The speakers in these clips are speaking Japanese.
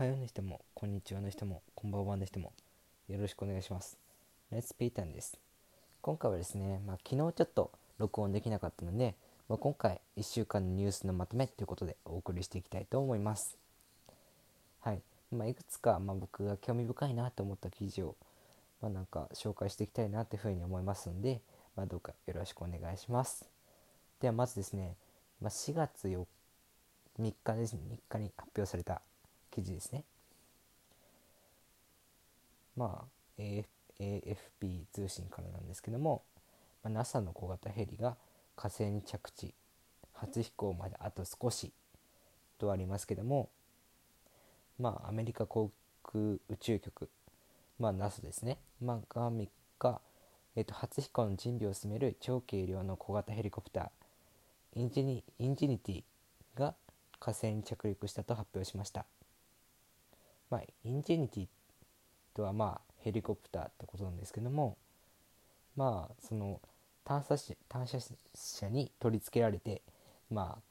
はようの人も、こんにちはの人も、こんばんはの人も、よろしくお願いします。レッツピータンです。今回はですね、まあ、昨日ちょっと録音できなかったので、まあ、今回1週間のニュースのまとめということでお送りしていきたいと思います。はい。まあ、いくつか、ま僕が興味深いなと思った記事を、ま、なんか紹介していきたいなというふうに思いますので、まどうかよろしくお願いします。ではまずですね、ま4月4 3日ですね、3日に発表された記事ですね。まあ、AF AFP 通信からなんですけども、まあ、NASA の小型ヘリが火星に着地初飛行まであと少しとありますけどもまあアメリカ航空宇宙局まあ NASA ですね、まあ、が3日、えー、と初飛行の準備を進める超軽量の小型ヘリコプターインジェニインジェニュイティが火星に着陸したと発表しました。まあ、インジェニュイティとはまあヘリコプターってことなんですけどもまあその探査車探査車に取り付けられてまあ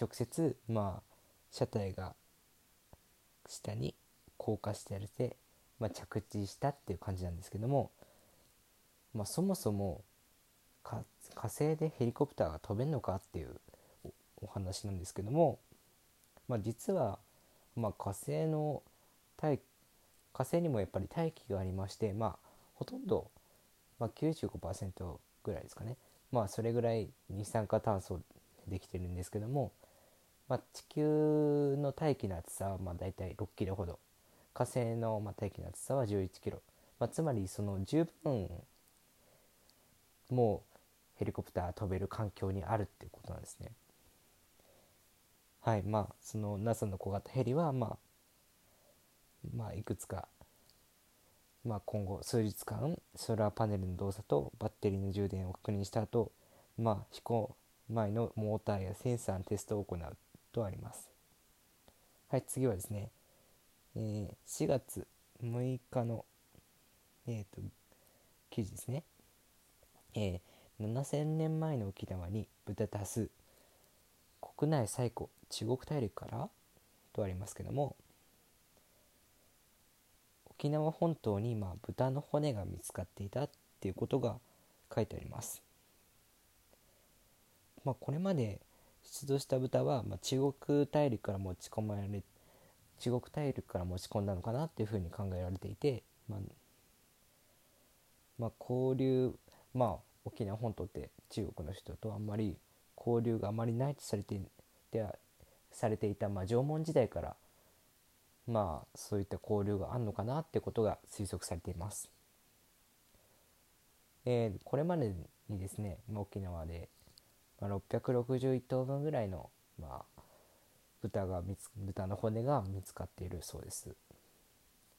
直接まあ車体が下に降下してやれて、まあ、着地したっていう感じなんですけども、まあ、そもそも火星でヘリコプターが飛べるのかっていうお話なんですけども、まあ、実はまあ、火星の大火星にもやっぱり大気がありまして、まあ、ほとんど、まあ、95%ぐらいですかね、まあ、それぐらい二酸化炭素できてるんですけども、まあ、地球の大気の厚さはまあ大体6キロほど。火星のまあ大気の厚さは11キロ、まあ、つまりその十分もうヘリコプター飛べる環境にあるっていうことなんですね。はいまあその NASA の小型ヘリはまあまあいくつかまあ今後数日間ソーラーパネルの動作とバッテリーの充電を確認した後まあ飛行前のモーターやセンサーのテストを行うとあります。はい次はですね、えー、4月6日のえっ、ー、と記事ですね。えー、7000年前の沖縄に豚多数国内最古中国大陸から？とありますけども沖縄本島にまあ豚の骨が見つかっていたっていうことが書いてあります。まあ、これまで出土した豚は、まあ、中国大陸から持ち込まれ中国大陸から持ち込んだのかなっていうふうに考えられていて、まあ、まあ、交流まあ沖縄本島って中国の人とあんまり交流があまりないとされてでされていた、まあ、縄文時代からまあそういった交流があるのかなってことが推測されています。えー、これまでにですね沖縄で、まあ、661頭分ぐらいの、まあ、豚が見つ豚の骨が見つかっているそうです。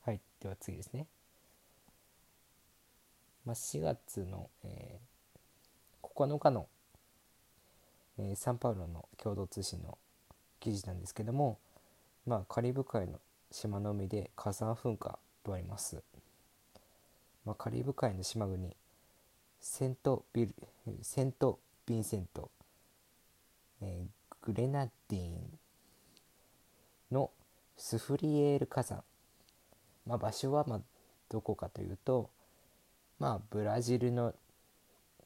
はい、では次ですね。まあ、4月の、えー、9日の、えー、サンパウロの共同通信の記事なんですけども、まあ、カリブ海の島の海で火山噴火とあります、まあ、カリブ海の島国セントビルセント・ヴィンセント、えー、グレナディーンのスフリエール火山、まあ、場所はまあどこかというと、まあ、ブラジルの、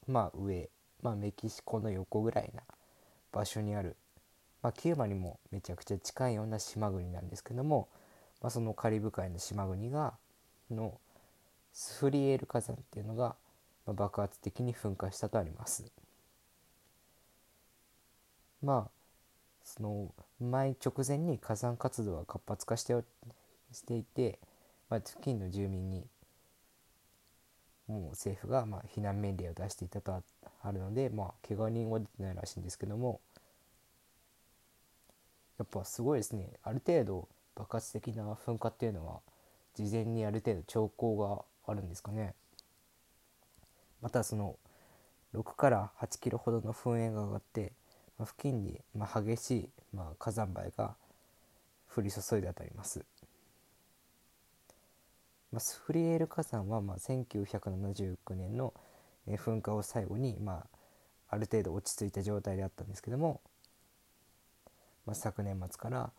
まあ、上、まあ、メキシコの横ぐらいな場所にあるまあ、キューバにもめちゃくちゃ近いような島国なんですけども、まあ、そのカリブ海の島国がのスフリエール火山っていうのが、まあ、爆発的に噴火したとあります。まあその前直前に火山活動が活発化してしていて、まあ、付近の住民にもう政府がま避難命令を出していたとあるので、まあ、怪我人は出てないらしいんですけども、やっぱすごいですね。ある程度爆発的な噴火っていうのは事前にある程度兆候があるんですかね。またその6から8キロほどの噴煙が上がって、まあ、付近に、ま、激しい、ま、火山灰が降り注いで当たります、まあ、スフリエール火山は、まあ、1979年の噴火を最後に、まあ、ある程度落ち着いた状態であったんですけどもまあ、昨年末から、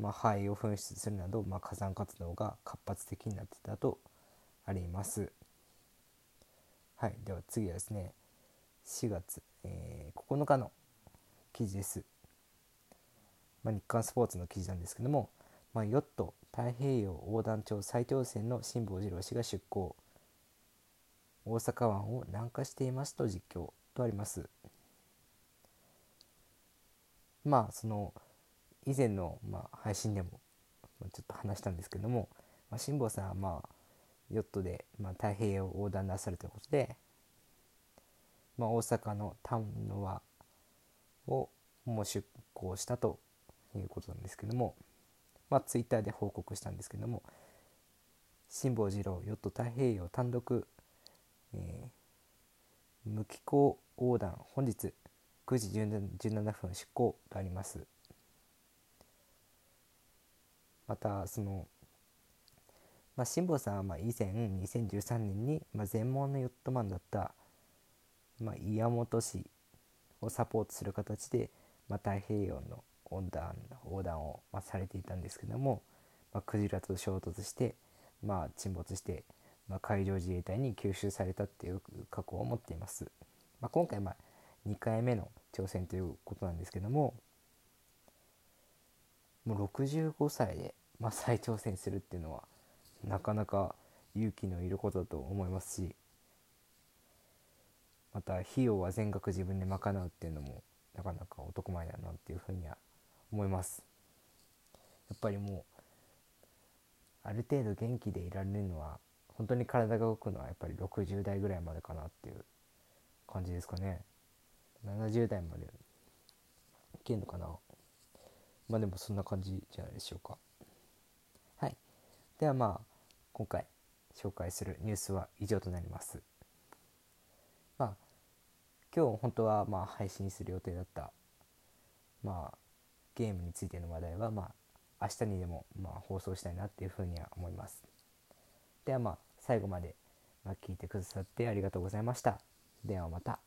まあ、灰を噴出するなど、まあ、火山活動が活発的になってたとあります。はい、では次はですね4月、えー、9日の記事です。まあ、日刊スポーツの記事なんですけども、まあ、ヨット太平洋横断町最長船の辛坊治郎氏が出港大阪湾を南下していますと実況とあります。まあその以前の、まあ、配信でもちょっと話したんですけども、まあ、辛坊さんはまあヨットで、まあ、太平洋横断なされたことで、まあ、大阪の丹野輪をもう出港したということなんですけども、まあ、ツイッターで報告したんですけども辛坊治郎ヨット太平洋単独、えー、無機構横断本日9時17分出港とあります。またその、まあ、辛坊さんはまあ以前2013年に、まあ、全盲のヨットマンだった、まあ、岩本氏をサポートする形で、まあ、太平洋の横断横断を、まあ、されていたんですけども、まあ、クジラと衝突して、まあ、沈没して、まあ、海上自衛隊に吸収されたっていう過去を持っています。まあ、今回、まあ、2回目の挑戦ということなんですけどももう65歳で、まあ、再挑戦するっていうのはなかなか勇気のいることだと思いますしまた費用は全額自分で賄うっていうのもなかなか男前だなっていうふうには思います。やっぱりもうある程度元気でいられるのは本当に体が動くのはやっぱり60代ぐらいまでかなっていう感じですかね。70代までいけんのかな。まあでもそんな感じじゃないでしょうか。はい。ではまあ今回紹介するニュースは以上となります。まあ今日本当はまあ配信する予定だったまあゲームについての話題はまあ明日にでもまあ放送したいなっていうふうには思いますではまあ最後まで聞いてくださってありがとうございましたではまた。